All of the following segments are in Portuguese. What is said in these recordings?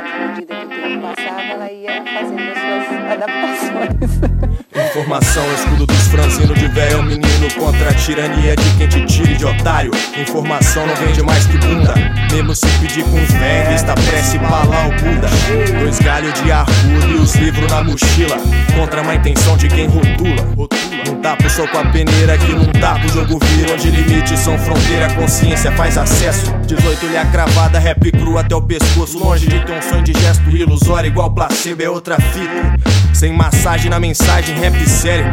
à medida que o tempo passava, ela ia fazendo as suas adaptações. Informação, escudo dos franzinos de velho menino Contra a tirania de quem te tire de otário Informação não vende mais que bunda. Mesmo se pedir com os velhos, está prece lá o Buda. Dois galhos de arruda e os livros na mochila. Contra uma intenção de quem rotula. Não dá pro soco a peneira que não dá pro jogo vir Onde limites são fronteira, consciência faz acesso. 18 lhe a cravada, rap cru até o pescoço Longe de ter um de gesto ilusório, igual placebo é outra fita. Sem massagem na mensagem, rap sério.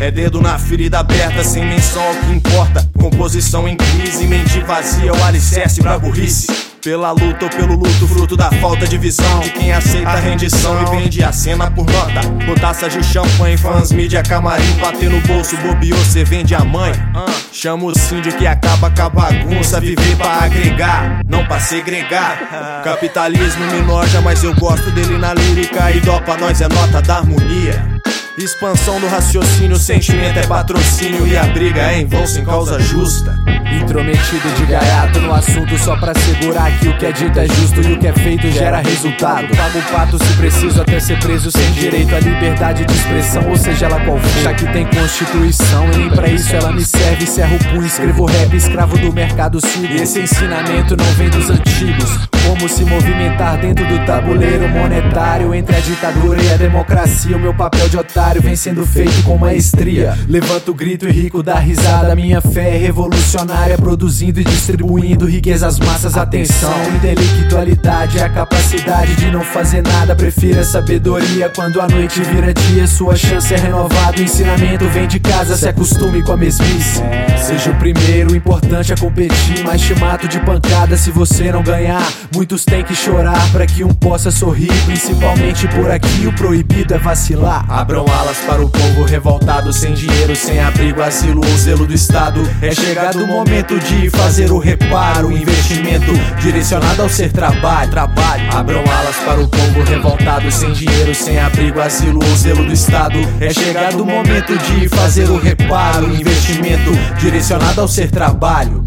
É dedo na ferida aberta, sem menção ao que importa. Composição em crise, mente vazia, o alicerce pra burrice. Pela luta ou pelo luto, fruto da falta de visão. De quem aceita a rendição e vende a cena por nota. Botaças de champanhe, fãs, mídia, camarim Bater no bolso, bobeou, cê vende a mãe. Chama o síndio que acaba com a bagunça. Viver pra agregar, não pra segregar. Capitalismo me noja, mas eu gosto dele na lírica. E dó pra nós é nota da harmonia Expansão do raciocínio, sentimento é patrocínio E a briga é em vão sem causa justa Intrometido de gaiato no assunto só pra segurar que o que é dito é justo e o que é feito gera resultado. Pago o pato se preciso até ser preso sem direito à liberdade de expressão, ou seja ela qual for. Já que tem constituição e nem pra isso ela me serve. Cerro o punho, escrevo rap, escravo do mercado sigo. E esse ensinamento não vem dos antigos. Como se movimentar dentro do tabuleiro monetário entre a ditadura e a democracia. O meu papel de otário vem sendo feito com maestria. Levanto o grito e rico da risada. Minha fé é revolucionária, produzindo e distribuindo riqueza às massas. Atenção, intelectualidade é a capacidade de não fazer nada. Prefira a sabedoria quando a noite vira dia. Sua chance é renovada. O ensinamento vem de casa, se acostume com a mesmice. Seja o primeiro, o importante é competir. Mas te mato de pancada se você não ganhar. Muitos têm que chorar para que um possa sorrir. Principalmente por aqui, o proibido é vacilar. Abram alas para o povo revoltado, sem dinheiro, sem abrigo, asilo ou zelo do Estado. É chegado o momento de fazer o reparo, investimento direcionado ao ser trabalho. trabalho. Abram alas para o povo revoltado, sem dinheiro, sem abrigo, asilo ou zelo do Estado. É chegado o momento de fazer o reparo, investimento direcionado ao ser trabalho.